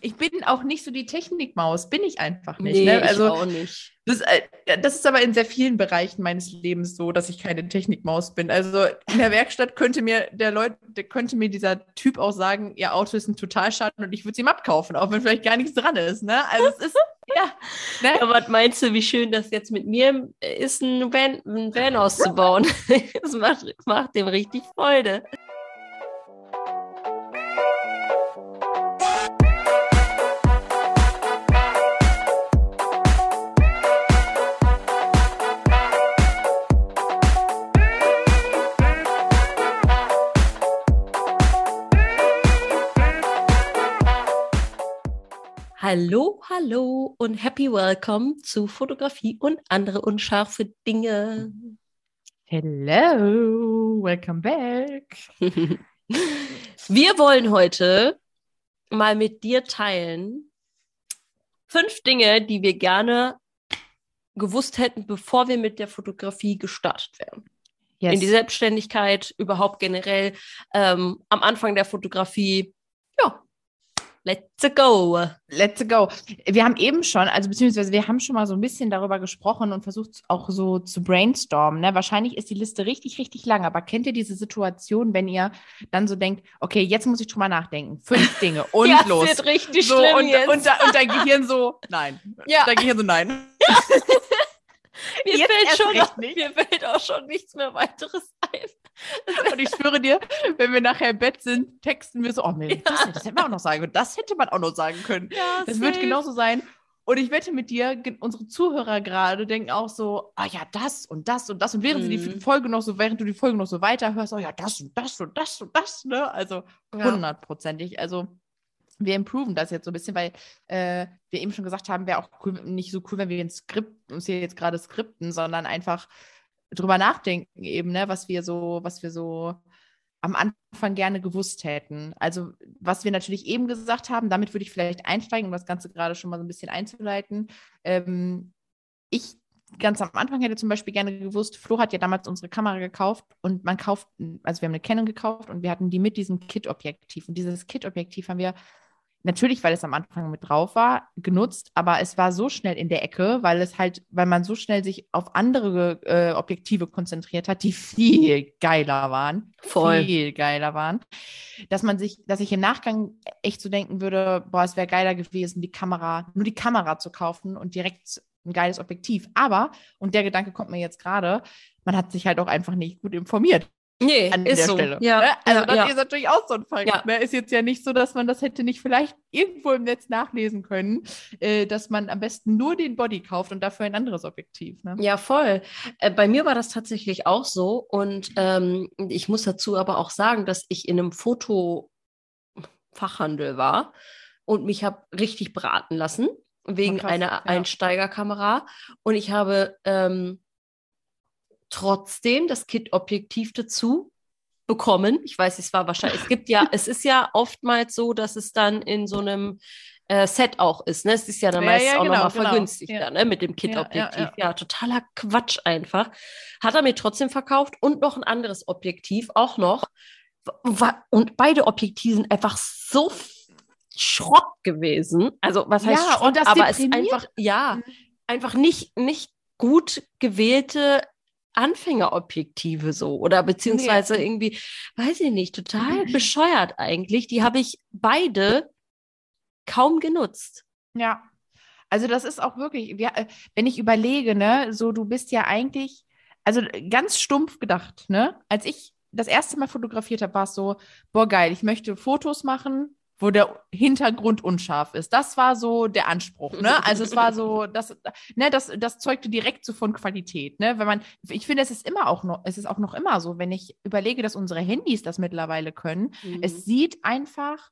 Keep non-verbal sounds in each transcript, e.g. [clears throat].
ich bin auch nicht so die Technikmaus, bin ich einfach nicht. Nee, ne? Also, ich auch nicht. Das, äh, das ist aber in sehr vielen Bereichen meines Lebens so, dass ich keine Technikmaus bin. Also in der Werkstatt könnte mir der Leute, könnte mir dieser Typ auch sagen, ihr Auto ist ein Totalschaden und ich würde es ihm abkaufen, auch wenn vielleicht gar nichts dran ist. Ne? Also es ist, [laughs] ja. Ne? Ja, was meinst du, wie schön das jetzt mit mir ist, ein Van, ein Van [laughs] auszubauen? [laughs] das macht, macht dem richtig Freude. Hallo, hallo und happy welcome zu Fotografie und andere unscharfe Dinge. Hello, welcome back. [laughs] Wir wollen heute mal mit dir teilen fünf Dinge, die wir gerne gewusst hätten, bevor wir mit der Fotografie gestartet wären. Yes. In die Selbstständigkeit, überhaupt generell, ähm, am Anfang der Fotografie. Ja, let's go. Let's go. Wir haben eben schon, also beziehungsweise wir haben schon mal so ein bisschen darüber gesprochen und versucht auch so zu brainstormen. Ne? Wahrscheinlich ist die Liste richtig, richtig lang, aber kennt ihr diese Situation, wenn ihr dann so denkt, okay, jetzt muss ich drüber nachdenken. Fünf [laughs] Dinge und ja, los. Es wird richtig so, schlimm und, jetzt. Und, da- und dein Gehirn so, [laughs] nein. Ja. Dein Gehirn so, nein. [laughs] mir, jetzt fällt schon nicht. mir fällt auch schon nichts mehr weiteres ein. [laughs] Und ich schwöre dir, wenn wir nachher im Bett sind, texten wir so, oh nee, das, das hätte man auch noch sagen können. Das hätte man auch noch sagen können. Ja, Das wird safe. genauso sein. Und ich wette mit dir, unsere Zuhörer gerade denken auch so, ah ja, das und das und das. Und während sie Mhm. die Folge noch so, während du die Folge noch so weiterhörst, oh ja, das und das und das und das, ne? Also Ja. hundertprozentig. Also wir improven das jetzt so ein bisschen, weil äh, wir eben schon gesagt haben, wäre auch cool, nicht so cool, wenn wir ein Skript, uns hier jetzt gerade skripten, sondern einfach drüber nachdenken eben, ne, was wir so, was wir so am Anfang gerne gewusst hätten. Also, was wir natürlich eben gesagt haben, damit würde ich vielleicht einsteigen, um das Ganze gerade schon mal so ein bisschen einzuleiten. Ähm, ich ganz am Anfang hätte zum Beispiel gerne gewusst, Flo hat ja damals unsere Kamera gekauft und man kauft, also wir haben eine Canon gekauft und wir hatten die mit diesem Kit-Objektiv. Und dieses Kit-Objektiv haben wir natürlich, weil es am Anfang mit drauf war, genutzt, aber es war so schnell in der Ecke, weil es halt, weil man so schnell sich auf andere äh, Objektive konzentriert hat, die viel geiler waren, Voll. viel geiler waren, dass man sich, dass ich im Nachgang echt so denken würde, boah, es wäre geiler gewesen, die Kamera, nur die Kamera zu kaufen und direkt ein geiles Objektiv. Aber, und der Gedanke kommt mir jetzt gerade, man hat sich halt auch einfach nicht gut informiert Nee, an ist der so. Stelle. Ja, ne? Also ja, das ja. ist natürlich auch so ein Fall. Ja. Ne? Ist jetzt ja nicht so, dass man das hätte nicht vielleicht irgendwo im Netz nachlesen können, äh, dass man am besten nur den Body kauft und dafür ein anderes Objektiv. Ne? Ja, voll. Äh, bei mir war das tatsächlich auch so. Und ähm, ich muss dazu aber auch sagen, dass ich in einem Fotofachhandel war und mich habe richtig beraten lassen wegen krass, einer ja. Einsteigerkamera. Und ich habe ähm, trotzdem das Kit-Objektiv dazu bekommen. Ich weiß, es war wahrscheinlich, es gibt ja, [laughs] es ist ja oftmals so, dass es dann in so einem äh, Set auch ist. Ne? Es ist ja dann Ja, meist ja, auch genau, nochmal genau. vergünstigt Ja. ne? mit dem Kit-Objektiv. ja, Ja, totaler Quatsch einfach. Hat er mir trotzdem verkauft und noch ein anderes Objektiv auch noch. Und beide Objektive sind einfach so Schrott gewesen. Also, was heißt Schrott? aber es ist einfach, ja, Mhm. einfach nicht, nicht gut gewählte Anfängerobjektive so oder beziehungsweise irgendwie, weiß ich nicht, total bescheuert eigentlich. Die habe ich beide kaum genutzt. Ja. Also das ist auch wirklich, wir, äh, wenn ich überlege, ne, so du bist ja eigentlich, also ganz stumpf gedacht, ne? Als ich das erste Mal fotografiert habe, war es so, boah, geil, ich möchte Fotos machen, wo der Hintergrund unscharf ist. Das war so der Anspruch, ne? Also es war so, das, ne, das, das zeugte direkt so von Qualität, ne? Wenn man, ich finde, es ist immer auch noch, es ist auch noch immer so, wenn ich überlege, dass unsere Handys das mittlerweile können, Mhm. es sieht einfach,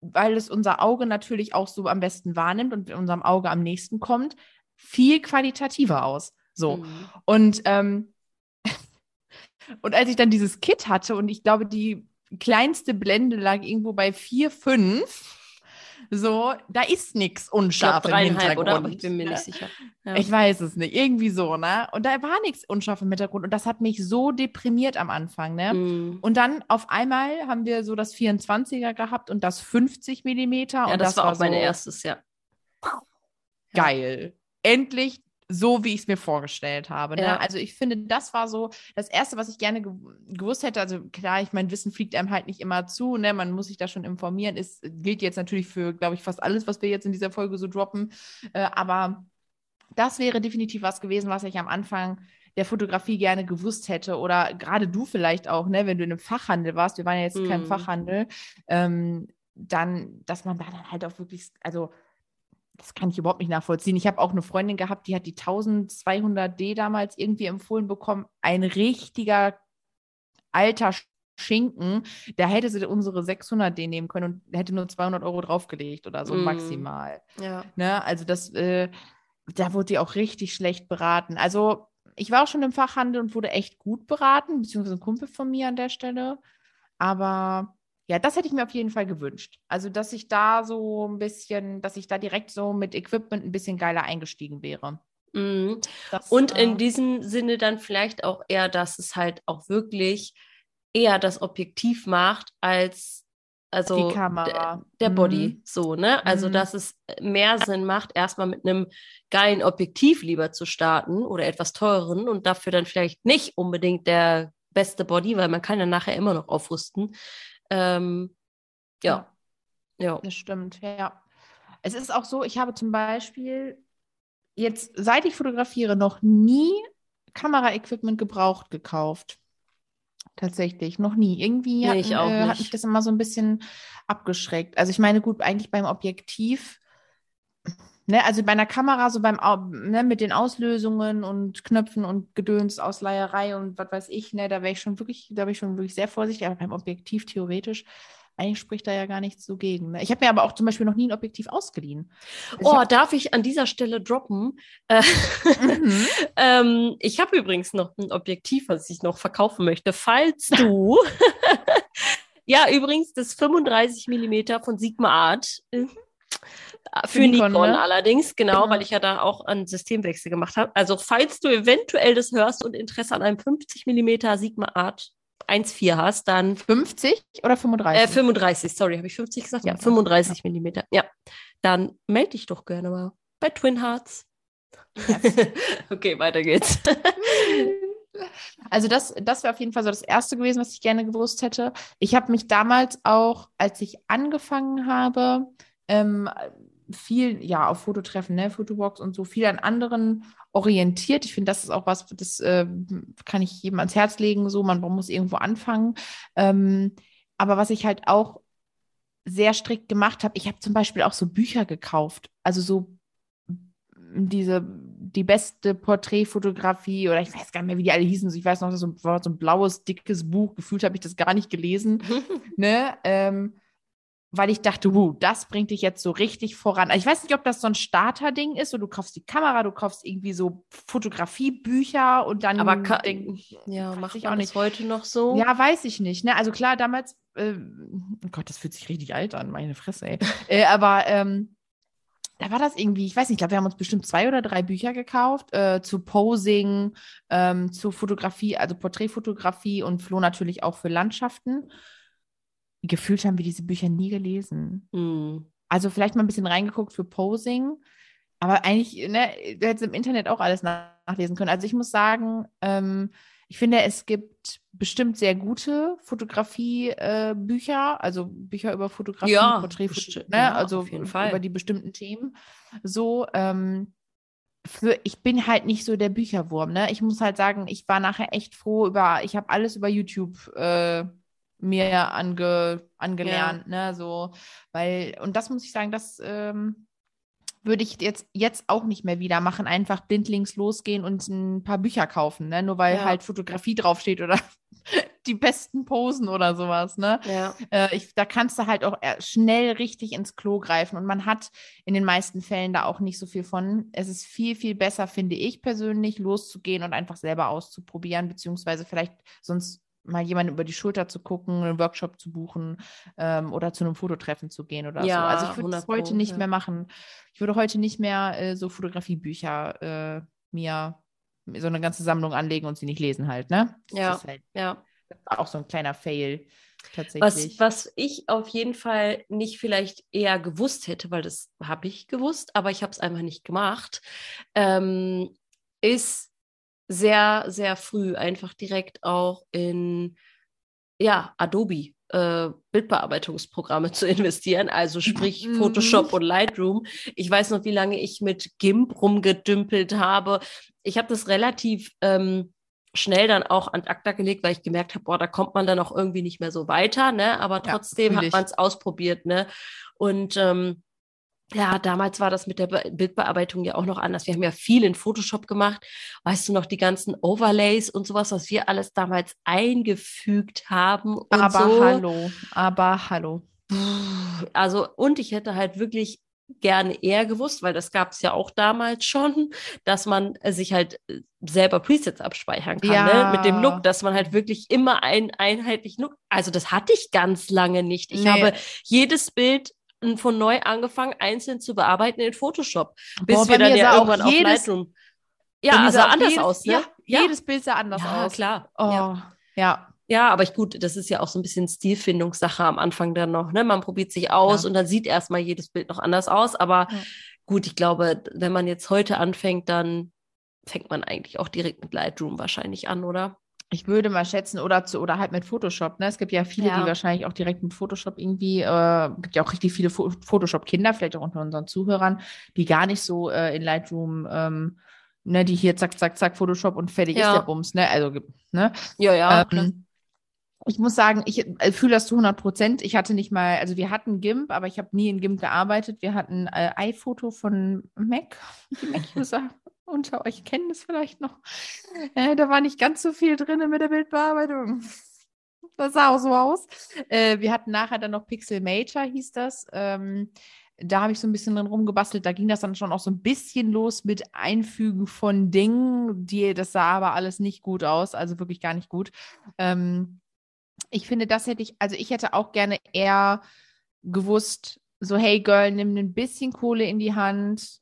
weil es unser Auge natürlich auch so am besten wahrnimmt und unserem Auge am nächsten kommt, viel qualitativer aus. So. Mhm. Und, ähm, [laughs] und als ich dann dieses Kit hatte und ich glaube, die kleinste Blende lag irgendwo bei 4, 5, So, da ist nichts unscharf ich glaub, im Hintergrund. oder? Aber ich bin mir nicht sicher. Ja. Ich weiß es nicht. Irgendwie so, ne? Und da war nichts unscharf im Hintergrund. Und das hat mich so deprimiert am Anfang, ne? Mm. Und dann auf einmal haben wir so das 24er gehabt und das 50 Millimeter. Ja, und das, war auch mein so erstes, ja. geil. Endlich so, wie ich es mir vorgestellt habe. Ne? Ja. Also ich finde, das war so das Erste, was ich gerne gew gewusst hätte. Also klar, ich mein Wissen fliegt einem halt nicht immer zu. Ne? Man muss sich da schon informieren. Es gilt jetzt natürlich für, glaube ich, fast alles, was wir jetzt in dieser Folge so droppen. Äh, aber das wäre definitiv was gewesen, was ich am Anfang der Fotografie gerne gewusst hätte. Oder gerade du vielleicht auch, ne? wenn du in einem Fachhandel warst. Wir waren ja jetzt kein Mhm. Fachhandel. Ähm, dann, dass man da dann halt auch wirklich, also das kann ich überhaupt nicht nachvollziehen. Ich habe auch eine Freundin gehabt, die hat die 1200D damals irgendwie empfohlen bekommen. Ein richtiger alter Schinken. Da hätte sie unsere 600D nehmen können und hätte nur 200 Euro draufgelegt oder so Mm. maximal. Ja. Ne? Also das, äh, da wurde die auch richtig schlecht beraten. Also ich war auch schon im Fachhandel und wurde echt gut beraten, beziehungsweise ein Kumpel von mir an der Stelle. Aber ja, das hätte ich mir auf jeden Fall gewünscht. Also, dass ich da so ein bisschen, dass ich da direkt so mit Equipment ein bisschen geiler eingestiegen wäre. Mhm. Das, Und äh, in diesem Sinne dann vielleicht auch eher, dass es halt auch wirklich eher das Objektiv macht als also. Der, der Mhm. Body, so, ne? Also, Mhm. dass es mehr Sinn macht, erstmal mit einem geilen Objektiv lieber zu starten oder etwas teureren und dafür dann vielleicht nicht unbedingt der beste Body, weil man kann ja nachher immer noch aufrüsten. Ähm, ja, ja. Das stimmt, ja. Es ist auch so, ich habe zum Beispiel jetzt, seit ich fotografiere, noch nie Kameraequipment gebraucht gekauft. Tatsächlich, noch nie. Irgendwie Nee, hat, ich auch äh, hat mich das immer so ein bisschen abgeschreckt. Also ich meine, gut, eigentlich beim Objektiv, ne, also bei einer Kamera, so beim, ne, mit den Auslösungen und Knöpfen und Gedöns, Ausleiherei und was weiß ich, ne, da wäre ich schon wirklich, da wäre ich schon wirklich sehr vorsichtig, aber beim Objektiv theoretisch, eigentlich spricht da ja gar nichts so gegen. Ne? Ich habe mir aber auch zum Beispiel noch nie ein Objektiv ausgeliehen. Also ich Oh, hab- darf ich an dieser Stelle droppen? Äh, Mhm. [laughs] ähm, ich habe übrigens noch ein Objektiv, was ich noch verkaufen möchte. Falls du. [laughs] [laughs] ja, übrigens das 35 mm von Sigma Art. äh, Für Nikon, Nikon, ne? allerdings, genau, Genau. weil ich ja da auch einen Systemwechsel gemacht habe. Also, falls du eventuell das hörst und Interesse an einem 50 mm Sigma Art 1.4 hast, dann 50 oder 35? äh, 35, sorry, habe ich 50 gesagt? Ja, 35 Millimeter. Ja, dann melde dich doch gerne mal bei Twin Hearts. [laughs] okay, weiter geht's. Also das, das wäre auf jeden Fall so das Erste gewesen, was ich gerne gewusst hätte. Ich habe mich damals auch, als ich angefangen habe, ähm, viel, ja, auf Fototreffen, ne, Fotobox und so, viel an anderen orientiert. Ich finde, das ist auch was, das äh, kann ich jedem ans Herz legen, so, man muss irgendwo anfangen. Ähm, aber was ich halt auch sehr strikt gemacht habe, ich habe zum Beispiel auch so Bücher gekauft, also so diese, die beste Porträtfotografie oder ich weiß gar nicht mehr, wie die alle hießen. Ich weiß noch, das war so ein blaues, dickes Buch. Gefühlt habe ich das gar nicht gelesen, [laughs] ne? Ähm, weil ich dachte, wow, das bringt dich jetzt so richtig voran. Also ich weiß nicht, ob das so ein Starterding ist, so du kaufst die Kamera, du kaufst irgendwie so Fotografiebücher und dann Aber ka- denk, ja, macht ich auch nicht. heute noch so? Ja, weiß ich nicht. Ne? Also klar, damals, äh, oh Gott, das fühlt sich richtig alt an, meine Fresse, ey. [laughs] äh, aber ähm, da war das irgendwie, ich weiß nicht, ich glaube, wir haben uns bestimmt zwei oder drei Bücher gekauft äh, zu Posing, ähm, zu Fotografie, also Porträtfotografie und Flo natürlich auch für Landschaften. Gefühlt haben wir diese Bücher nie gelesen. Hm. Also vielleicht mal ein bisschen reingeguckt für Posing, aber eigentlich, ne, du hättest im Internet auch alles nachlesen können. Also ich muss sagen, ähm, ich finde, es gibt bestimmt sehr gute Fotografie-Bücher, also Bücher über Fotografie, Ja, Porträtfotografie, ne? ja, also über die bestimmten Themen. So, ähm, für, ich bin halt nicht so der Bücherwurm, ne? Ich muss halt sagen, ich war nachher echt froh über, ich habe alles über YouTube äh, mir ange, angelernt, ne? So, weil, und das muss ich sagen, das ähm, würde ich jetzt, jetzt auch nicht mehr wieder machen, einfach blindlings losgehen und ein paar Bücher kaufen, ne? Nur weil Ja. halt Fotografie draufsteht oder [laughs] die besten Posen oder sowas, ne? Ja. Äh, ich, da kannst du halt auch eher schnell richtig ins Klo greifen und man hat in den meisten Fällen da auch nicht so viel von. Es ist viel, viel besser, finde ich persönlich, loszugehen und einfach selber auszuprobieren, beziehungsweise vielleicht sonst mal jemanden über die Schulter zu gucken, einen Workshop zu buchen ähm, oder zu einem Fototreffen zu gehen oder Ja, so. Also ich würde das 100 heute nicht mehr machen. Ich würde heute nicht mehr äh, so Fotografiebücher äh, mir so eine ganze Sammlung anlegen und sie nicht lesen halt, ne? Das Ja. ist halt Ja. auch so ein kleiner Fail Was, tatsächlich. was ich auf jeden Fall nicht vielleicht eher gewusst hätte, weil das habe ich gewusst, aber ich habe es einfach nicht gemacht, ähm, ist sehr, sehr früh einfach direkt auch in ja, Adobe äh, Bildbearbeitungsprogramme [laughs] zu investieren, also sprich Mhm. Photoshop und Lightroom. Ich weiß noch, wie lange ich mit GIMP rumgedümpelt habe. Ich habe das relativ ähm, schnell dann auch an ACTA gelegt, weil ich gemerkt habe, boah, da kommt man dann auch irgendwie nicht mehr so weiter, ne? Aber Ja, trotzdem fühl hat man es ausprobiert, ne? Und ähm, ja, damals war das mit der Be Bildbearbeitung ja auch noch anders. Wir haben ja viel in Photoshop gemacht. Weißt du noch, die ganzen Overlays und sowas, was wir alles damals eingefügt haben und aber so. hallo, aber hallo. Also, und ich hätte halt wirklich gerne eher gewusst, weil das gab es ja auch damals schon, dass man sich halt äh, selber Presets abspeichern kann, Ja. ne? Mit dem Look, dass man halt wirklich immer einen einheitlichen Look. Also, das hatte ich ganz lange nicht. Ich Nee. habe jedes Bild n- von neu angefangen, einzeln zu bearbeiten in Photoshop, bis Boah, wir dann ja irgendwann auf Lightroom. Ja, sah anders jedes, aus, ne? Ja, jedes Bild sah anders ja, aus. klar. Oh, Ja. ja. Ja, aber ich, gut, das ist ja auch so ein bisschen Stilfindungssache am Anfang dann noch, ne? Man probiert sich aus Klar. und dann sieht erstmal jedes Bild noch anders aus. Aber Ja. gut, ich glaube, wenn man jetzt heute anfängt, dann fängt man eigentlich auch direkt mit Lightroom wahrscheinlich an, oder? Ich würde mal schätzen, oder zu, oder halt mit Photoshop. Ne? Es gibt ja viele, Ja. die wahrscheinlich auch direkt mit Photoshop irgendwie, äh, gibt ja auch richtig viele Photoshop-Kinder, vielleicht auch unter unseren Zuhörern, die gar nicht so äh, in Lightroom, ähm, ne, die hier zack, zack, zack, Photoshop und fertig Ja. ist der Bums, ne? Also, ne? Ja, ja. Ähm, ich muss sagen, ich äh, fühle das zu 100 Prozent. Ich hatte nicht mal, also wir hatten GIMP, aber ich habe nie in GIMP gearbeitet. Wir hatten äh, iPhoto von Mac. [laughs] Die Mac-User unter euch kennen das vielleicht noch. Äh, da war nicht ganz so viel drin mit der Bildbearbeitung. Das sah auch so aus. Äh, wir hatten nachher dann noch Pixelmator, hieß das. Ähm, da habe ich so ein bisschen drin rumgebastelt. Da ging das dann schon auch so ein bisschen los mit Einfügen von Dingen. Die, das sah aber alles nicht gut aus, also wirklich gar nicht gut. Ähm, ich finde, das hätte ich, also ich hätte auch gerne eher gewusst, so, hey Girl, nimm ein bisschen Kohle in die Hand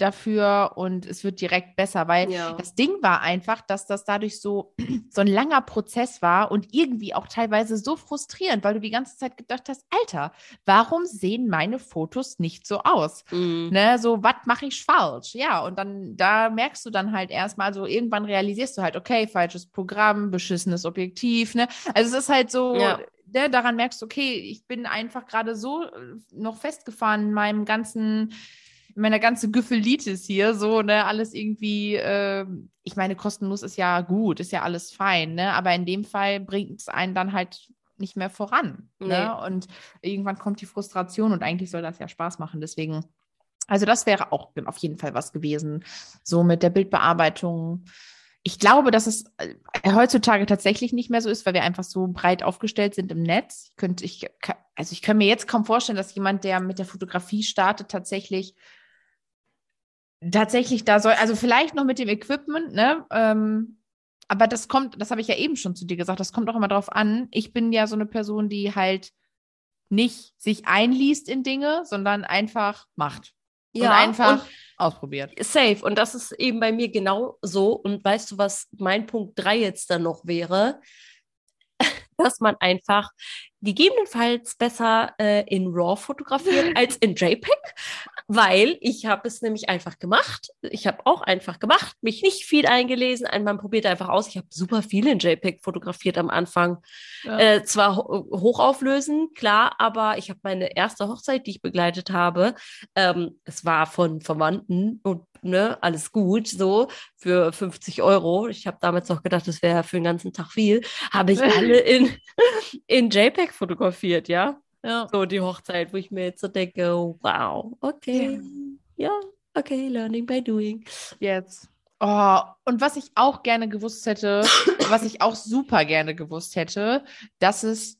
dafür und es wird direkt besser, weil Ja. das Ding war einfach, dass das dadurch so, [clears throat] so ein langer Prozess war und irgendwie auch teilweise so frustrierend, weil du die ganze Zeit gedacht hast, Alter, warum sehen meine Fotos nicht so aus? Mhm. Ne, so, was mache ich falsch? Ja, und dann, da merkst du dann halt erstmal, so irgendwann realisierst du halt, okay, falsches Programm, beschissenes Objektiv, ne? Also es ist halt so, Ja. ne, daran merkst du, okay, ich bin einfach gerade so äh, noch festgefahren in meinem ganzen, in meiner ganzen Güffelitis hier, so, ne, alles irgendwie, ähm, ich meine, kostenlos ist ja gut, ist ja alles fein, ne? Aber in dem Fall bringt es einen dann halt nicht mehr voran. Nee. Ne? Und irgendwann kommt die Frustration und eigentlich soll das ja Spaß machen. Deswegen, also das wäre auch auf jeden Fall was gewesen. So mit der Bildbearbeitung. Ich glaube, dass es äh, heutzutage tatsächlich nicht mehr so ist, weil wir einfach so breit aufgestellt sind im Netz. Ich könnte, ich, also ich kann mir jetzt kaum vorstellen, dass jemand, der mit der Fotografie startet, tatsächlich tatsächlich da soll, also vielleicht noch mit dem Equipment, ne? Ähm, aber das kommt, das habe ich ja eben schon zu dir gesagt, das kommt auch immer drauf an. Ich bin ja so eine Person, die halt nicht sich einliest in Dinge, sondern einfach macht. und einfach und ausprobiert. Safe. Und das ist eben bei mir genau so. Und weißt du, was mein Punkt 3 jetzt dann noch wäre? [laughs] Dass man einfach gegebenenfalls besser äh, in RAW fotografiert [laughs] als in JPEG, weil ich habe es nämlich einfach gemacht. Ich habe auch einfach gemacht, mich nicht viel eingelesen, ein- man probiert einfach aus. Ich habe super viel in JPEG fotografiert am Anfang. Ja. Äh, zwar ho hochauflösend, klar, aber ich habe meine erste Hochzeit, die ich begleitet habe, ähm, es war von Verwandten und ne, alles gut, so für 50 Euro. Ich habe damals noch gedacht, das wäre für den ganzen Tag viel. Habe ich [laughs] alle in, in JPEG fotografiert, ja. Ja. So die Hochzeit, wo ich mir jetzt so denke, wow, okay, ja, okay, learning by doing. Jetzt. Oh, und was ich auch gerne gewusst hätte, [coughs] was ich auch super gerne gewusst hätte, dass es,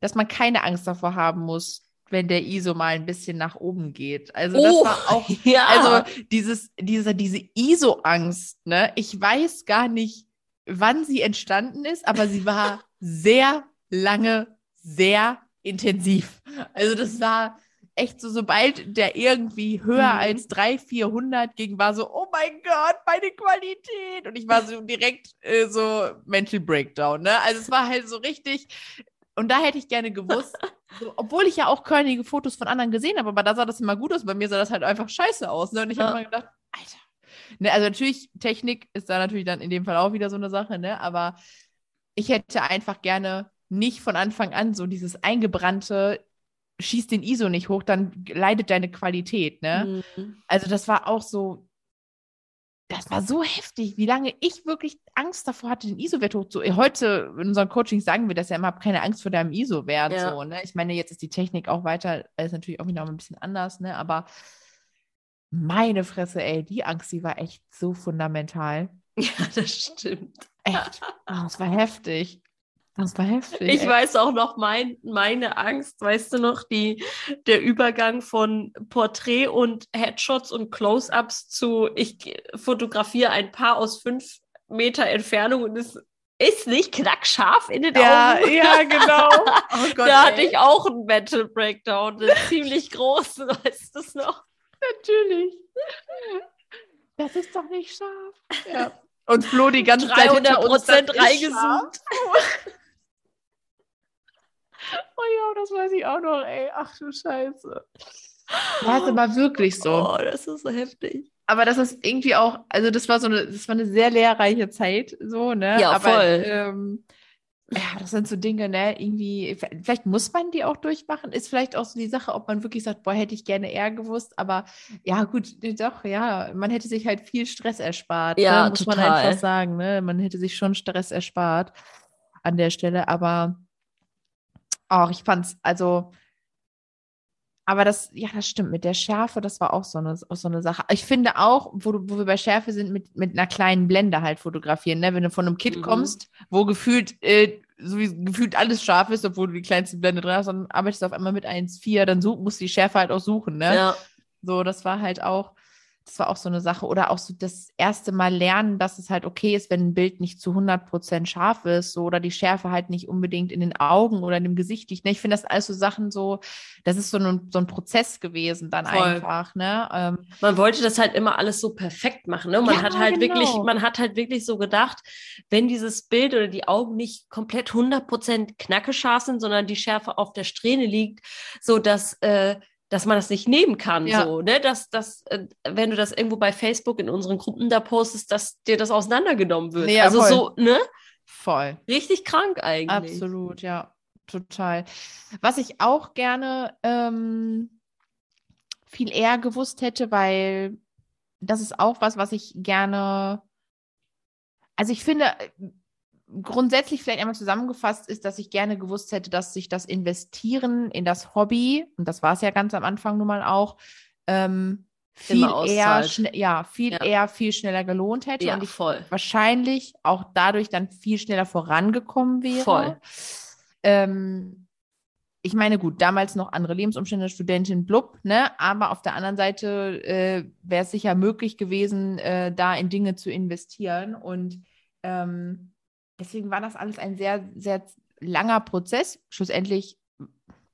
dass man keine Angst davor haben muss, wenn der ISO mal ein bisschen nach oben geht. Also das Oh, war auch, [laughs] ja. also dieses, diese, diese ISO-Angst, ne? Ich weiß gar nicht, wann sie entstanden ist, aber sie war [laughs] sehr lange, sehr intensiv. Also das war echt so, sobald der irgendwie höher mhm. als 300, 400 ging, war so, oh mein Gott, meine Qualität. Und ich war so direkt äh, so Mental Breakdown, ne? Also es war halt so richtig, und da hätte ich gerne gewusst, [laughs] so, obwohl ich ja auch körnige Fotos von anderen gesehen habe, aber da sah das immer gut aus. Bei mir sah das halt einfach scheiße aus. Ne? Und ich ja. habe mir gedacht, Alter. Ne, also natürlich, Technik ist da natürlich dann in dem Fall auch wieder so eine Sache, ne? Aber ich hätte einfach gerne nicht von Anfang an so dieses eingebrannte, schieß den ISO nicht hoch, dann leidet deine Qualität, ne? Mhm. Also das war auch so, das war so heftig, wie lange ich wirklich Angst davor hatte, den ISO-Wert hoch zu. Heute in unseren Coachings sagen wir das ja immer, hab keine Angst vor deinem ISO-Wert. Ja. So, ne? Ich meine, jetzt ist die Technik auch weiter, ist natürlich auch wieder ein bisschen anders, ne? Aber meine Fresse, ey, die Angst, die war echt so fundamental. [laughs] Ja, das stimmt. Echt. Oh, das war heftig. Das war heftig. Ich ey. weiß auch noch mein, meine Angst, weißt du noch, die, der Übergang von Porträt und Headshots und Close-ups zu ich fotografiere ein Paar aus fünf Meter Entfernung und es ist nicht knackscharf in den ja, Augen. Ja, genau. [laughs] Oh Gott, da hatte ich auch einen Mental Breakdown, einen [laughs] ziemlich großen, weißt du es noch? Natürlich. Das ist doch nicht scharf. Ja. Und Flo die ganze 300 Zeit Prozent reingezoomt. [laughs] oh ja, das weiß ich auch noch, ey. Ach du Scheiße. Das ist aber wirklich so. Oh, das ist so heftig. Aber das ist irgendwie auch, also das war so eine, das war eine sehr lehrreiche Zeit, so, ne? Ja, aber, voll. Ähm, ja, das sind so Dinge, ne? Irgendwie, vielleicht muss man die auch durchmachen. Ist vielleicht auch so die Sache, ob man wirklich sagt, boah, hätte ich gerne eher gewusst. Aber ja, gut, doch, ja, man hätte sich halt viel Stress erspart. Ja, ne? muss total. man einfach sagen, ne? Man hätte sich schon Stress erspart an der Stelle. Aber auch, ich fand's, also, aber das, ja, das stimmt. Mit der Schärfe, das war auch so eine, auch so eine Sache. Ich finde auch, wo, du, wo wir bei Schärfe sind, mit, mit einer kleinen Blende halt fotografieren. Ne? Wenn du von einem Kit mhm. kommst, wo gefühlt, äh, so wie gefühlt alles scharf ist, obwohl du die kleinste Blende drin hast, dann arbeitest du auf einmal mit 1,4, dann such, musst du die Schärfe halt auch suchen. Ne? Ja. So, das war halt auch das war auch so eine Sache. Oder auch so das erste Mal lernen, dass es halt okay ist, wenn ein Bild nicht zu 100 Prozent scharf ist so, oder die Schärfe halt nicht unbedingt in den Augen oder in dem Gesicht liegt. Ne? Ich finde das alles so Sachen so, das ist so ein, so ein Prozess gewesen dann Voll. einfach. Ne? Ähm, man wollte das halt immer alles so perfekt machen. Ne? Man ja, hat halt genau. wirklich, man hat halt wirklich so gedacht, wenn dieses Bild oder die Augen nicht komplett 100 Prozent knackescharf sind, sondern die Schärfe auf der Strähne liegt, so dass äh, dass man das nicht nehmen kann, ja. so, ne? Dass, dass, äh, wenn du das irgendwo bei Facebook in unseren Gruppen da postest, dass dir das auseinandergenommen wird. Ja, also voll. so, ne? Voll. Richtig krank eigentlich. Absolut, ja. Total. Was ich auch gerne ähm, viel eher gewusst hätte, weil das ist auch was, was ich gerne. Also ich finde, grundsätzlich vielleicht einmal zusammengefasst ist, dass ich gerne gewusst hätte, dass sich das Investieren in das Hobby, und das war es ja ganz am Anfang nun mal auch, ähm, viel eher, ja, viel ja. eher, viel schneller gelohnt hätte ja, und ich voll. wahrscheinlich auch dadurch dann viel schneller vorangekommen wäre. Voll. Ähm, ich meine, gut, damals noch andere Lebensumstände, Studentin blub, ne? Aber auf der anderen Seite äh, wäre es sicher möglich gewesen, äh, da in Dinge zu investieren. Und ähm, deswegen war das alles ein sehr, sehr langer Prozess. Schlussendlich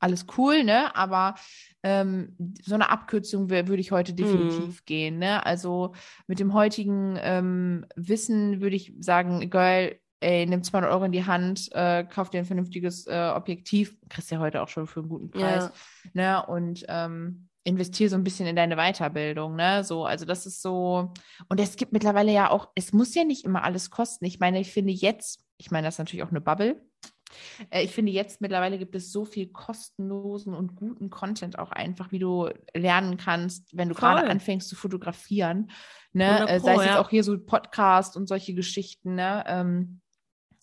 alles cool, ne? Aber ähm, so eine Abkürzung würde ich heute definitiv mm. gehen, ne? Also mit dem heutigen ähm, Wissen würde ich sagen, Girl, ey, nimm 200 Euro in die Hand, äh, kauf dir ein vernünftiges äh, Objektiv, kriegst ja heute auch schon für einen guten Preis, ja. ne? Und ähm, investiere so ein bisschen in deine Weiterbildung, ne? So, also das ist so, und es gibt mittlerweile ja auch, es muss ja nicht immer alles kosten. Ich meine, ich finde jetzt, ich meine, das ist natürlich auch eine Bubble. Äh, ich finde jetzt mittlerweile gibt es so viel kostenlosen und guten Content auch einfach, wie du lernen kannst, wenn du gerade anfängst zu fotografieren. Ne? Äh, Sei es ja. jetzt auch hier so Podcast und solche Geschichten. Ne? Ähm,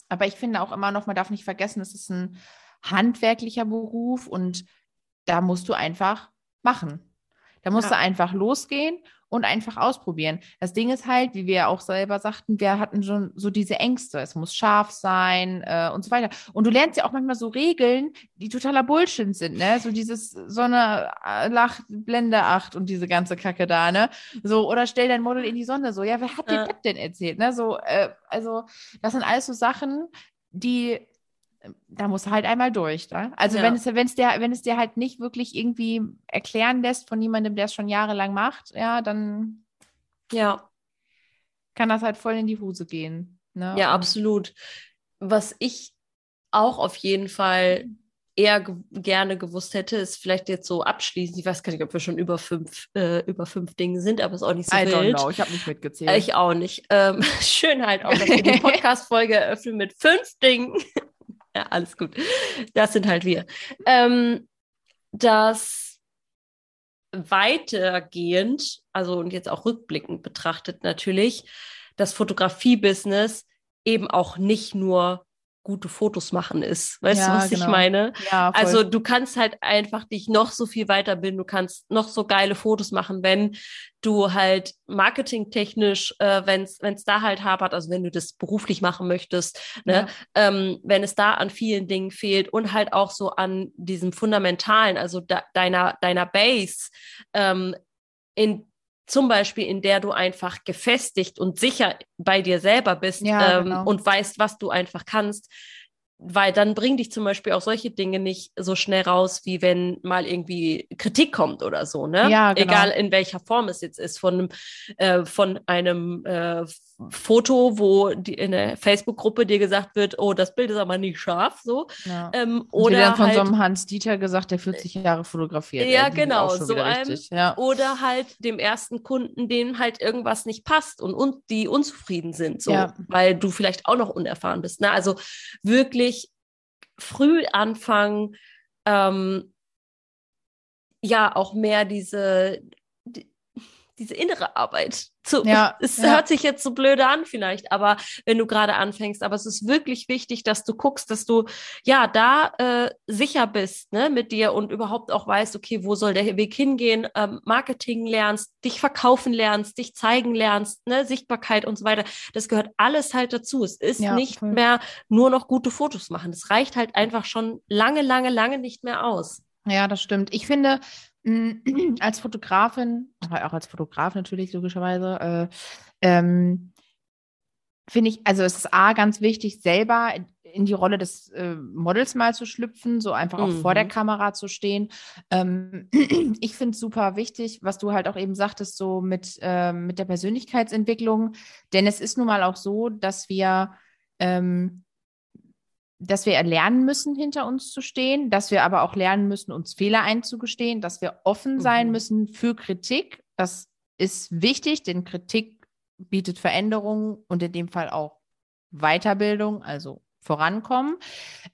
aber ich finde auch immer noch, man darf nicht vergessen, es ist ein handwerklicher Beruf und da musst du einfach machen. Da musst ja. du einfach losgehen und einfach ausprobieren. Das Ding ist halt, wie wir auch selber sagten, wir hatten schon so diese Ängste. Es muss scharf sein äh, und so weiter. Und du lernst ja auch manchmal so Regeln, die totaler Bullshit sind, ne? So dieses Sonne, äh, Lach, Blende 8 und diese ganze Kacke da, ne? So, oder stell dein Model in die Sonne. So, ja, wer hat dir das denn erzählt, ne? So, äh, also, das sind alles so Sachen, die da muss halt einmal durch. Ne? Also Ja. wenn es, wenn es dir, wenn es dir halt nicht wirklich irgendwie erklären lässt von jemandem, der es schon jahrelang macht, ja, dann Ja. kann das halt voll in die Hose gehen. Ne? Ja, absolut. Was ich auch auf jeden Fall eher ge gerne gewusst hätte, ist vielleicht jetzt so abschließend. Ich weiß gar nicht, ob wir schon über fünf, äh, über fünf Dinge sind, aber ist auch nicht so I don't wild. know, ich habe nicht mitgezählt. Äh, Ich auch nicht. Ähm, [laughs] schön halt auch, dass wir die [laughs] Podcast-Folge eröffnen mit fünf Dingen. Ja, alles gut. Das sind halt wir. Ähm, das weitergehend, also und jetzt auch rückblickend betrachtet natürlich, das Fotografie-Business eben auch nicht nur gute Fotos machen ist. Weißt Ja, du, was ich genau. meine? ja. Also du kannst halt einfach dich noch so viel weiterbilden, du kannst noch so geile Fotos machen, wenn du halt marketingtechnisch, äh, wenn es da halt hapert, also wenn du das beruflich machen möchtest, ne, Ja. ähm, wenn es da an vielen Dingen fehlt und halt auch so an diesem Fundamentalen, also da, deiner, deiner Base, ähm, in zum Beispiel, in der du einfach gefestigt und sicher bei dir selber bist Ja, ähm, genau. und weißt, was du einfach kannst, weil dann bringen dich zum Beispiel auch solche Dinge nicht so schnell raus, wie wenn mal irgendwie Kritik kommt oder so, ne? Ja, genau. Egal in welcher Form es jetzt ist, von einem, äh, von einem äh, Foto, wo die, in der Facebook-Gruppe dir gesagt wird, oh, das Bild ist aber nicht scharf, so. ja. Ähm, oder dann von halt, so einem Hans Dieter gesagt, der 40 Jahre fotografiert. Ja, genau, so einem-. Ja. oder halt dem ersten Kunden, dem halt irgendwas nicht passt und, und die unzufrieden sind, so, Ja. weil du vielleicht auch noch unerfahren bist. Ne? Also wirklich früh anfangen, ähm, ja, auch mehr diese, die, diese innere Arbeit zu. [laughs] Ja, es ja. hört sich jetzt so blöde an vielleicht, aber wenn du gerade anfängst, aber es ist wirklich wichtig, dass du guckst, dass du ja da äh, sicher bist ne, mit dir und überhaupt auch weißt, okay, wo soll der Weg hingehen, ähm, Marketing lernst, dich verkaufen lernst, dich zeigen lernst, ne, Sichtbarkeit und so weiter. Das gehört alles halt dazu. Es ist Ja, nicht voll. mehr nur noch gute Fotos machen. Das reicht halt einfach schon lange, lange, lange nicht mehr aus. Ja, das stimmt. Ich finde, mh, [clears throat] als Fotografin, auch als Fotograf natürlich logischerweise, äh, ähm, finde ich, also es ist A, ganz wichtig, selber in- die Rolle des äh, Models mal zu schlüpfen, so einfach auch vor der Mhm. Kamera zu stehen. Ähm, [clears throat] ich finde es super wichtig, was du halt auch eben sagtest, so mit, ähm, mit der Persönlichkeitsentwicklung, denn es ist nun mal auch so, dass wir ähm, dass wir erlernen müssen, hinter uns zu stehen, dass wir aber auch lernen müssen, uns Fehler einzugestehen, dass wir offen sein Mhm. müssen für Kritik. Das ist wichtig, denn Kritik bietet Veränderung und in dem Fall auch Weiterbildung, also vorankommen.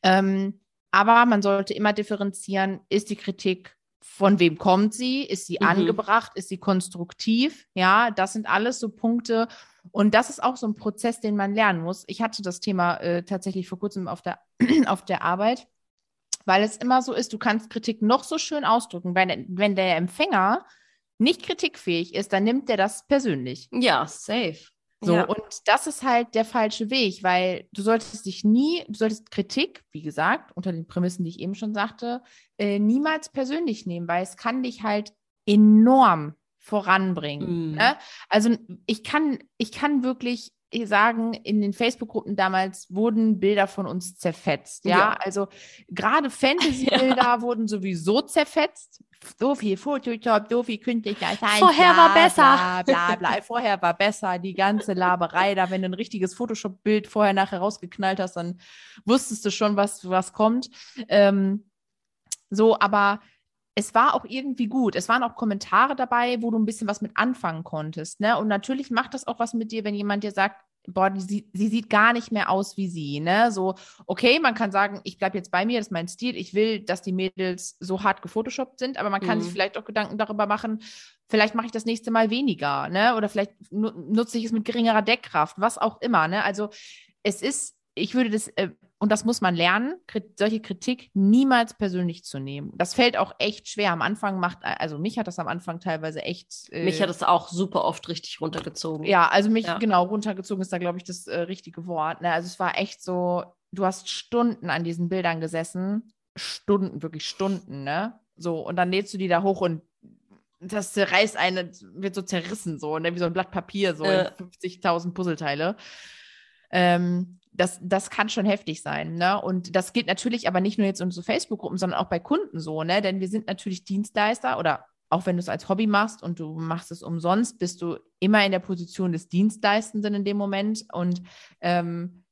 Ähm, aber man sollte immer differenzieren, ist die Kritik von wem kommt sie? Ist sie Mhm. angebracht? Ist sie konstruktiv? Ja, das sind alles so Punkte. Und das ist auch so ein Prozess, den man lernen muss. Ich hatte das Thema äh, tatsächlich vor kurzem auf der, [clears throat] auf der Arbeit, weil es immer so ist, du kannst Kritik noch so schön ausdrücken. Wenn, wenn der Empfänger nicht kritikfähig ist, dann nimmt der das persönlich. Ja, safe. So, ja. und das ist halt der falsche Weg, weil du solltest dich nie, du solltest Kritik, wie gesagt, unter den Prämissen, die ich eben schon sagte, äh, niemals persönlich nehmen, weil es kann dich halt enorm voranbringen. Mhm. Ne? Also ich kann, ich kann wirklich sagen, in den Facebook-Gruppen damals wurden Bilder von uns zerfetzt. Ja, Ja. also gerade Fantasy-Bilder [laughs] wurden sowieso zerfetzt. So viel Photoshop, so viel Intelligenz, Vorher war besser. Bla, bla, bla. [laughs] Vorher war besser. Die ganze Laberei da, wenn du ein richtiges Photoshop-Bild vorher nachher rausgeknallt hast, dann wusstest du schon, was, was kommt. Ähm, so, aber es war auch irgendwie gut. Es waren auch Kommentare dabei, wo du ein bisschen was mit anfangen konntest. Ne? Und natürlich macht das auch was mit dir, wenn jemand dir sagt, boah, die, sie, sie sieht gar nicht mehr aus wie sie. Ne? So, okay, man kann sagen, ich bleibe jetzt bei mir, das ist mein Stil. Ich will, dass die Mädels so hart gefotoshoppt sind, aber man kann Mhm. sich vielleicht auch Gedanken darüber machen, vielleicht mache ich das nächste Mal weniger, ne? Oder vielleicht nu nutze ich es mit geringerer Deckkraft, was auch immer, ne? Also es ist, ich würde das, äh, und das muss man lernen, solche Kritik niemals persönlich zu nehmen. Das fällt auch echt schwer. Am Anfang macht, also mich hat das am Anfang teilweise echt. Äh, Mich hat es auch super oft richtig runtergezogen. ja, also mich, Ja. genau, runtergezogen ist da, glaube ich, das äh, richtige Wort. Ne? Also es war echt so, du hast Stunden an diesen Bildern gesessen. Stunden, wirklich Stunden, ne? So, und dann lädst du die da hoch und das zerreißt eine, wird so zerrissen, so, ne? Wie so ein Blatt Papier, so Äh. in 50.000 Puzzleteile. Ähm, das, das kann schon heftig sein, ne? Und das gilt natürlich aber nicht nur jetzt in so Facebook-Gruppen, sondern auch bei Kunden so, ne? Denn wir sind natürlich Dienstleister oder auch wenn du es als Hobby machst und du machst es umsonst, bist du immer in der Position des Dienstleistenden in dem Moment. Und ähm,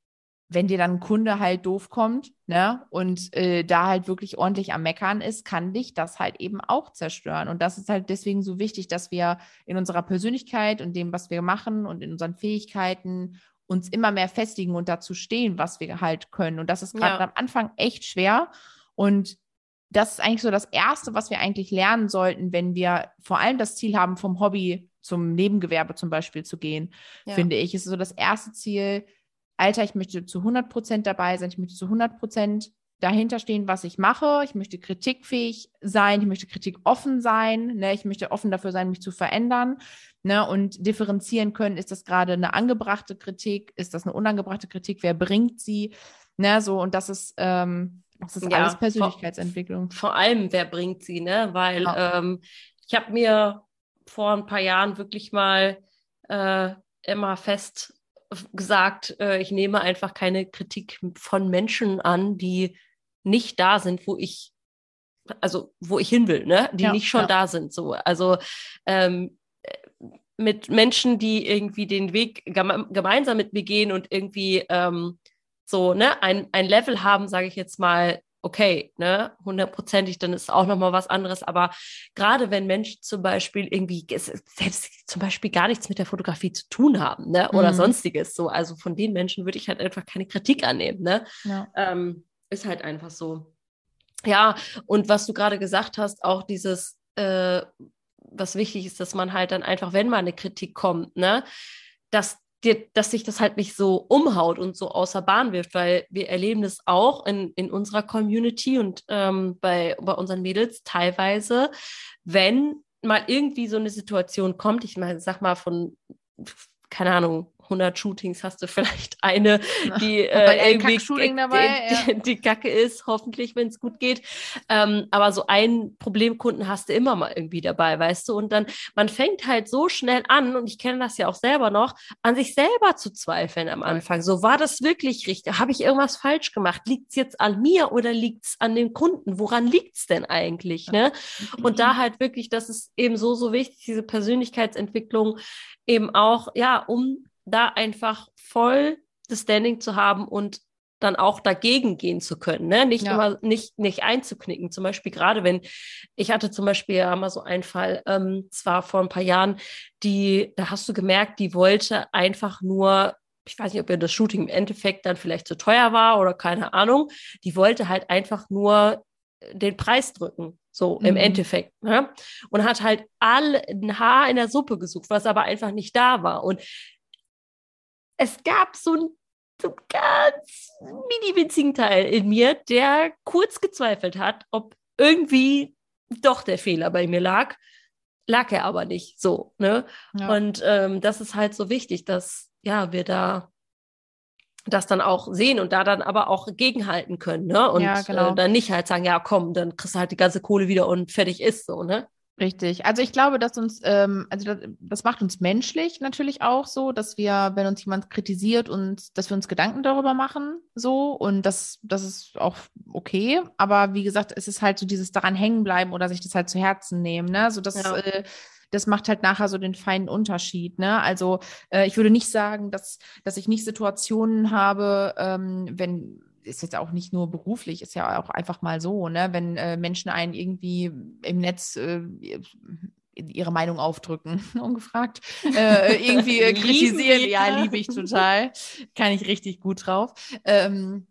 wenn dir dann ein Kunde halt doof kommt, ne, und äh, da halt wirklich ordentlich am Meckern ist, kann dich das halt eben auch zerstören. Und das ist halt deswegen so wichtig, dass wir in unserer Persönlichkeit und dem, was wir machen und in unseren Fähigkeiten uns immer mehr festigen und dazu stehen, was wir halt können. Und das ist gerade ja. am Anfang echt schwer. Und das ist eigentlich so das Erste, was wir eigentlich lernen sollten, wenn wir vor allem das Ziel haben, vom Hobby zum Nebengewerbe zum Beispiel zu gehen, ja. finde ich. Ist so das erste Ziel, Alter, ich möchte zu 100 Prozent dabei sein, ich möchte zu 100 Prozent dahinter stehen, was ich mache. Ich möchte kritikfähig sein, ich möchte kritikoffen sein, ne? ich möchte offen dafür sein, mich zu verändern. Ne? Und differenzieren können, ist das gerade eine angebrachte Kritik, ist das eine unangebrachte Kritik, wer bringt sie? Ne? So, und das ist, ähm, das ist ja, alles Persönlichkeitsentwicklung. Vor, vor, allem, wer bringt sie, ne? Weil ja. ähm, ich habe mir vor ein paar Jahren wirklich mal äh, immer fest gesagt, äh, ich nehme einfach keine Kritik von Menschen an, die nicht da sind, wo ich, also wo ich hin will, ne? Die ja, nicht schon ja. da sind. So. Also ähm, mit Menschen, die irgendwie den Weg geme gemeinsam mit mir gehen und irgendwie ähm, so, ne, ein, ein Level haben, sage ich jetzt mal, okay, ne, hundertprozentig, dann ist auch nochmal was anderes. Aber gerade wenn Menschen zum Beispiel irgendwie selbst zum Beispiel gar nichts mit der Fotografie zu tun haben, ne, oder mhm. sonstiges, so, also von den Menschen würde ich halt einfach keine Kritik annehmen, ne, ja. ähm, ist halt einfach so. Ja, und was du gerade gesagt hast, auch dieses, äh, was wichtig ist, dass man halt dann einfach, wenn mal eine Kritik kommt, ne, dass dir, dass sich das halt nicht so umhaut und so außer Bahn wirft, weil wir erleben das auch in, in unserer Community und ähm, bei, bei unseren Mädels teilweise, wenn mal irgendwie so eine Situation kommt, ich meine, sag mal von, keine Ahnung, 100 Shootings hast du vielleicht eine, die [laughs] äh, irgendwie Shooting dabei, die, ja. die, Kacke ist, hoffentlich, wenn es gut geht. Ähm, aber so einen Problemkunden hast du immer mal irgendwie dabei, weißt du? Und dann, man fängt halt so schnell an, und ich kenne das ja auch selber noch, an sich selber zu zweifeln am Anfang. So, war das wirklich richtig? Habe ich irgendwas falsch gemacht? Liegt es jetzt an mir oder liegt es an den Kunden? Woran liegt es denn eigentlich? Ne? [laughs] Und da halt wirklich, das ist eben so, so wichtig, diese Persönlichkeitsentwicklung eben auch, ja, um da einfach voll das Standing zu haben und dann auch dagegen gehen zu können, ne? Nicht ja. immer nicht nicht einzuknicken. Zum Beispiel gerade wenn ich hatte zum Beispiel ja mal so einen Fall, ähm, zwar vor ein paar Jahren, die da hast du gemerkt, die wollte einfach nur ich weiß nicht, ob ihr das Shooting im Endeffekt dann vielleicht zu teuer war oder keine Ahnung. Die wollte halt einfach nur den Preis drücken, so mhm. im Endeffekt. Ne? Und hat halt all ein Haar in der Suppe gesucht, was aber einfach nicht da war. Und es gab so einen, so ganz mini winzigen Teil in mir, der kurz gezweifelt hat, ob irgendwie doch der Fehler bei mir lag. Lag er aber nicht so. Ne? Ja. Und ähm, das ist halt so wichtig, dass ja, wir da das dann auch sehen und da dann aber auch gegenhalten können, ne? Und ja, genau. äh, dann nicht halt sagen, ja, komm, dann kriegst du halt die ganze Kohle wieder und fertig ist so, ne? Richtig. Also ich glaube, dass uns, ähm, also das, das, macht uns menschlich natürlich auch so, dass wir, wenn uns jemand kritisiert und dass wir uns Gedanken darüber machen, so und das, das ist auch okay. Aber wie gesagt, es ist halt so dieses daran hängen bleiben oder sich das halt zu Herzen nehmen, ne? So das, ja. äh, das macht halt nachher so den feinen Unterschied. Ne? Also äh, ich würde nicht sagen, dass, dass ich nicht Situationen habe, ähm, wenn ist jetzt auch nicht nur beruflich, ist ja auch einfach mal so, ne? Wenn äh, Menschen einen irgendwie im Netz äh, ihre Meinung aufdrücken, [laughs] ungefragt, äh, irgendwie äh, [laughs] kritisieren, ja, liebe ich total, kann ich richtig gut drauf. Ähm,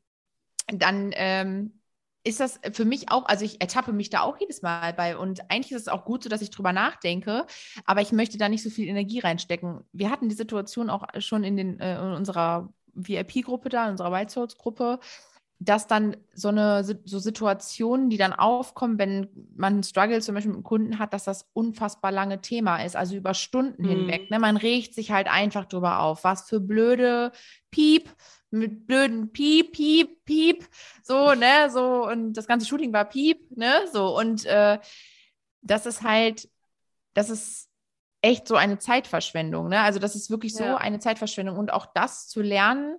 dann ähm, ist das für mich auch, also ich ertappe mich da auch jedes Mal bei und eigentlich ist es auch gut so, dass ich drüber nachdenke, aber ich möchte da nicht so viel Energie reinstecken. Wir hatten die Situation auch schon in, den, äh, in unserer VIP-Gruppe da, in unserer White Souls-Gruppe, dass dann so eine so Situationen, die dann aufkommen, wenn man einen Struggle zum Beispiel mit einem Kunden hat, dass das unfassbar lange Thema ist, also über Stunden mhm. hinweg. Ne? Man regt sich halt einfach drüber auf. Was für blöde Piep mit blöden Piep, Piep, Piep, so, ne, so, und das ganze Shooting war Piep, ne, so, und äh, das ist halt, das ist echt so eine Zeitverschwendung, ne, also das ist wirklich so ja. eine Zeitverschwendung und auch das zu lernen,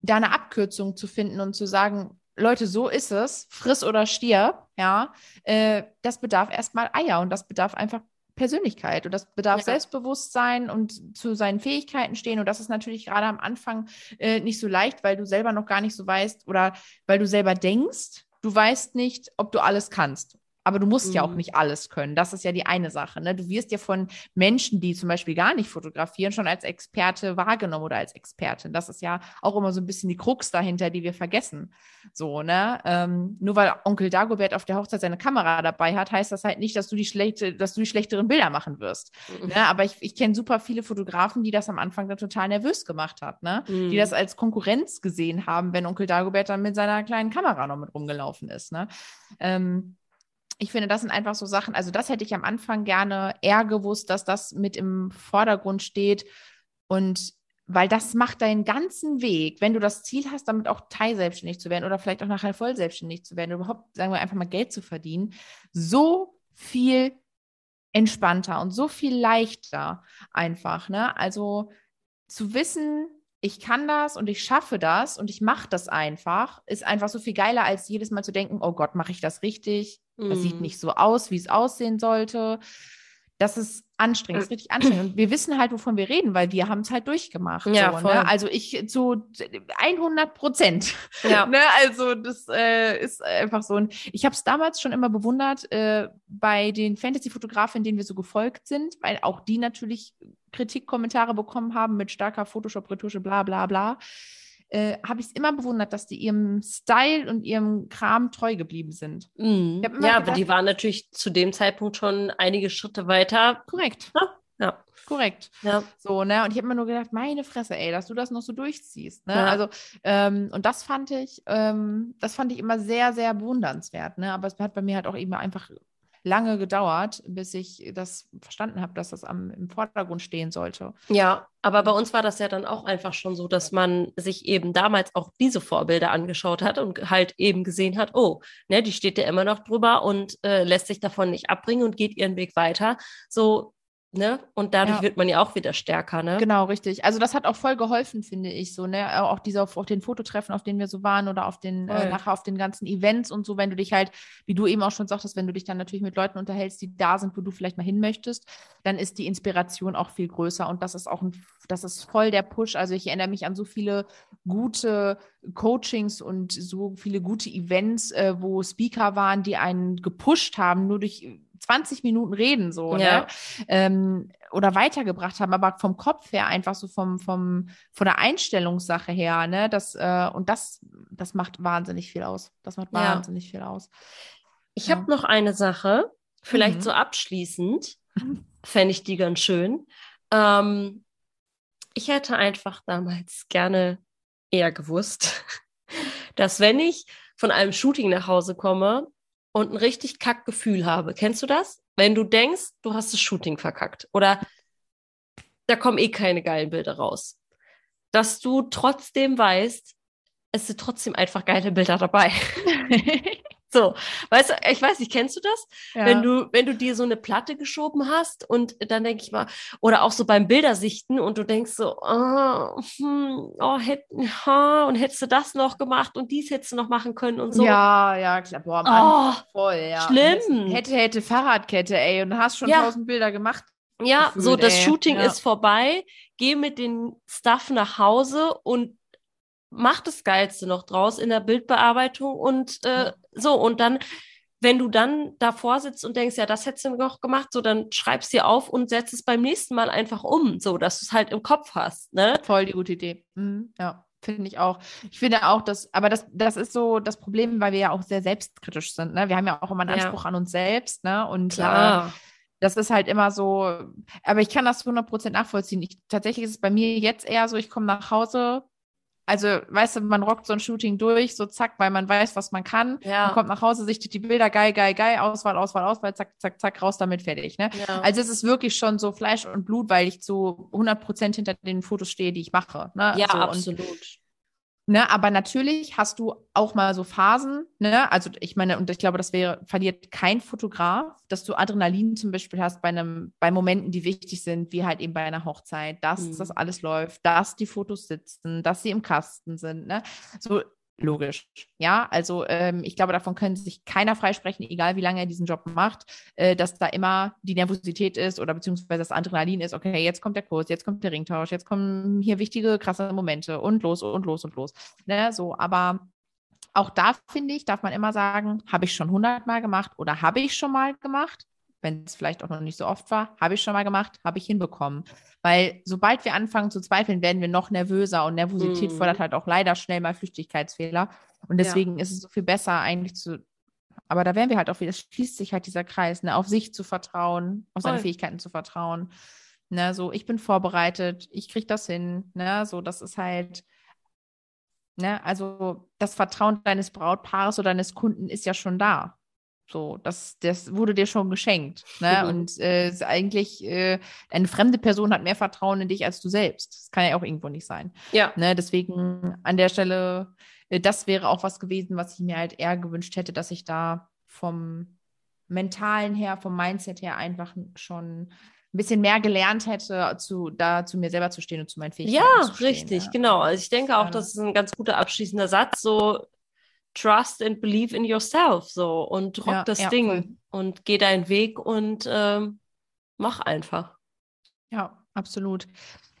da eine Abkürzung zu finden und zu sagen, Leute, so ist es, friss oder stirb, ja, äh, das bedarf erstmal Eier und das bedarf einfach Persönlichkeit und das bedarf ja. Selbstbewusstsein und zu seinen Fähigkeiten stehen. Und das ist natürlich gerade am Anfang äh, nicht so leicht, weil du selber noch gar nicht so weißt oder weil du selber denkst, du weißt nicht, ob du alles kannst. Aber du musst mhm. ja auch mhm. nicht alles können. Das ist ja die eine Sache. Ne? Du wirst ja von Menschen, die zum Beispiel gar nicht fotografieren, schon als Experte wahrgenommen oder als Expertin. Das ist ja auch immer so ein bisschen die Krux dahinter, die wir vergessen. So, ne? Ähm, nur weil Onkel Dagobert auf der Hochzeit seine Kamera dabei hat, heißt das halt nicht, dass du die schlechte, dass du die schlechteren Bilder machen wirst. Mhm. Ne? Aber ich, ich kenne super viele Fotografen, die das am Anfang dann total nervös gemacht hat, ne? Mhm. Die das als Konkurrenz gesehen haben, wenn Onkel Dagobert dann mit seiner kleinen Kamera noch mit rumgelaufen ist. Ne? Ähm, ich finde, das sind einfach so Sachen, also das hätte ich am Anfang gerne eher gewusst, dass das mit im Vordergrund steht und weil das macht deinen ganzen Weg, wenn du das Ziel hast, damit auch teilselbstständig zu werden oder vielleicht auch nachher voll selbstständig zu werden, überhaupt, sagen wir einfach mal Geld zu verdienen, so viel entspannter und so viel leichter einfach, ne? Also zu wissen, ich kann das und ich schaffe das und ich mache das einfach, ist einfach so viel geiler, als jedes Mal zu denken, oh Gott, mache ich das richtig? Mm. Das sieht mhm. nicht so aus, wie es aussehen sollte. Das ist anstrengend, das ist richtig anstrengend. Und wir wissen halt, wovon wir reden, weil wir haben es halt durchgemacht. Ja, so, ne? Also ich zu 100 Prozent. Ja. [laughs] ne? Also das äh, ist einfach so. Und ich habe es damals schon immer bewundert äh, bei den Fantasy-Fotografen, denen wir so gefolgt sind, weil auch die natürlich Kritikkommentare bekommen haben mit starker Photoshop-Retusche, bla bla bla äh, habe ich es immer bewundert, dass die ihrem Style und ihrem Kram treu geblieben sind. Mhm. Ja, gedacht, aber die waren natürlich zu dem Zeitpunkt schon einige Schritte weiter. Korrekt. Ja. ja. Korrekt. Ja. So, ne? Und ich habe mir nur gedacht, meine Fresse, ey, dass du das noch so durchziehst. Ne? Ja. Also, ähm, und das fand ich, ähm, das fand ich immer sehr, sehr bewundernswert, ne? Aber es hat bei mir halt auch eben einfach lange gedauert, bis ich das verstanden habe, dass das am, im Vordergrund stehen sollte. Ja, aber bei uns war das ja dann auch einfach schon so, dass man sich eben damals auch diese Vorbilder angeschaut hat und halt eben gesehen hat, oh, ne, die steht ja immer noch drüber und äh, lässt sich davon nicht abbringen und geht ihren Weg weiter. So, Ne? Und dadurch ja. wird man ja auch wieder stärker, ne? Genau, richtig. Also das hat auch voll geholfen, finde ich so, ne? Auch diese auf, auf den Fototreffen, auf denen wir so waren oder auf den, äh, nachher auf den ganzen Events und so, wenn du dich halt, wie du eben auch schon sagtest, wenn du dich dann natürlich mit Leuten unterhältst, die da sind, wo du vielleicht mal hin möchtest, dann ist die Inspiration auch viel größer und das ist auch ein, das ist voll der Push. Also ich erinnere mich an so viele gute Coachings und so viele gute Events, äh, wo Speaker waren, die einen gepusht haben, nur durch 20 Minuten reden so, ne? ja. ne? Ähm, oder weitergebracht haben, aber vom Kopf her einfach so vom, vom, von der Einstellungssache her, ne? Das, äh, und das, das macht wahnsinnig viel aus. Das macht ja. wahnsinnig viel aus. Ich ja. habe noch eine Sache, vielleicht mhm. so abschließend, [laughs] fände ich die ganz schön. Ähm, ich hätte einfach damals gerne eher gewusst, [laughs] dass wenn ich von einem Shooting nach Hause komme, und ein richtig kack Gefühl habe. Kennst du das? Wenn du denkst, du hast das Shooting verkackt oder da kommen eh keine geilen Bilder raus. Dass du trotzdem weißt, es sind trotzdem einfach geile Bilder dabei. [laughs] [laughs] So, weißt du, ich weiß nicht, kennst du das? Ja. Wenn du, wenn du dir so eine Platte geschoben hast und dann denke ich mal, oder auch so beim Bildersichten und du denkst so, oh, hm, oh, hätt, oh, und hättest du das noch gemacht und dies hättest du noch machen können und so. Ja, ja, klar, boah, Mann, oh, voll, ja. Schlimm. Hätte, hätte Fahrradkette, ey, und hast schon tausend ja. Bilder gemacht. Ja, gefühlt, so das ey. Shooting ja. ist vorbei. Geh mit den Stuff nach Hause und mach das Geilste noch draus in der Bildbearbeitung und äh, so. Und dann, wenn du dann davor sitzt und denkst, ja, das hättest du noch gemacht, so dann schreibst dir auf und setzt es beim nächsten Mal einfach um, so dass du es halt im Kopf hast. Ne? Voll die gute Idee. Mhm, ja. Finde ich auch. Ich finde auch, dass, aber das, das ist so das Problem, weil wir ja auch sehr selbstkritisch sind. Ne? Wir haben ja auch immer einen Anspruch ja. an uns selbst, ne? Und Klar. Äh, das ist halt immer so, aber ich kann das zu 100% nachvollziehen. Ich, tatsächlich ist es bei mir jetzt eher so, ich komme nach Hause, also, weißt du, man rockt so ein Shooting durch, so zack, weil man weiß, was man kann. Ja. Man kommt nach Hause, sichtet die Bilder, geil, geil, geil, Auswahl, Auswahl, Auswahl, zack, zack, zack, raus damit, fertig. Ne? Ja. Also es ist wirklich schon so Fleisch und Blut, weil ich zu 100 Prozent hinter den Fotos stehe, die ich mache. Ne? Ja, so, absolut. Ne, aber natürlich hast du auch mal so Phasen, ne? Also ich meine, und ich glaube, das wäre, verliert kein Fotograf, dass du Adrenalin zum Beispiel hast bei einem, bei Momenten, die wichtig sind, wie halt eben bei einer Hochzeit, dass mhm. das alles läuft, dass die Fotos sitzen, dass sie im Kasten sind, ne? So logisch. Ja, also ähm, ich glaube, davon können sich keiner freisprechen, egal wie lange er diesen Job macht, äh, dass da immer die Nervosität ist oder beziehungsweise das Adrenalin ist, okay, jetzt kommt der Kurs, jetzt kommt der Ringtausch, jetzt kommen hier wichtige, krasse Momente und los und los und los. Ne, so, aber auch da finde ich, darf man immer sagen, habe ich schon hundertmal gemacht oder habe ich schon mal gemacht? Wenn es vielleicht auch noch nicht so oft war, habe ich schon mal gemacht, habe ich hinbekommen. Weil sobald wir anfangen zu zweifeln, werden wir noch nervöser und Nervosität mm. fördert halt auch leider schnell mal Flüchtigkeitsfehler. Und deswegen ja. ist es so viel besser eigentlich zu, aber da werden wir halt auch wieder, es schließt sich halt dieser Kreis, ne, auf sich zu vertrauen, auf seine Voll. Fähigkeiten zu vertrauen. Ne, so, ich bin vorbereitet, ich kriege das hin, ne, so, das ist halt, ne, also das Vertrauen deines Brautpaares oder deines Kunden ist ja schon da. So, das, das wurde dir schon geschenkt. [laughs] Ne? Mhm. Und äh, eigentlich, äh, eine fremde Person hat mehr Vertrauen in dich als du selbst. Das kann ja auch irgendwo nicht sein. Ja. Ne? Deswegen an der Stelle, äh, das wäre auch was gewesen, was ich mir halt eher gewünscht hätte, dass ich da vom mentalen her, vom Mindset her einfach schon ein bisschen mehr gelernt hätte, zu, da zu mir selber zu stehen und zu meinen Fähigkeiten ja, zu stehen. Richtig, ja, genau. Also ich denke auch, das ist ein ganz guter abschließender Satz. So, trust and believe in yourself so und rock ja, das ja, Ding voll. und geh deinen Weg und ähm, mach einfach. Ja, absolut.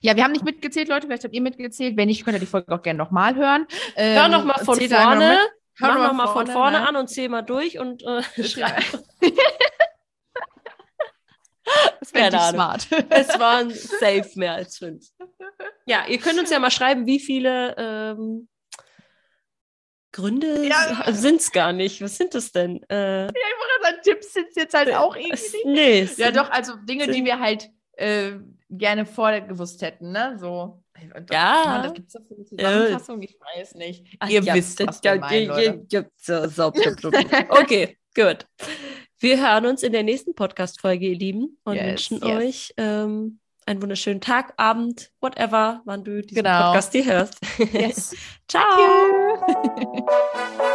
Ja, wir haben nicht mitgezählt, Leute. Vielleicht habt ihr mitgezählt. Wenn nicht, könnt ihr die Folge auch gerne nochmal hören. Ähm, Hör nochmal von vorne. Hör nochmal noch von vorne ne? an und zähl mal durch und äh, [laughs] schreib. [laughs] das wäre smart. es waren safe [laughs] mehr als fünf. Ja, ihr könnt uns ja mal schreiben, wie viele ähm, Gründe ja. sind es gar nicht. Was sind es denn? Äh, ja, ich wollte Tipps sind es jetzt halt auch irgendwie. Nee, ja, doch, also Dinge, die wir halt äh, gerne vorgewusst hätten, ne? So. Ja. Mann, das gibt es doch für eine Zusammenfassung, ich weiß nicht. Ach, Ihr ja, wisst, ja, ja, so, so, [laughs] Okay, gut. Wir hören uns in der nächsten Podcast-Folge, ihr Lieben, und yes, wünschen yes. euch ähm, einen wunderschönen Tag, Abend, whatever, wann du diesen genau. Podcast hier hörst. Yes. [laughs] Ciao. [laughs]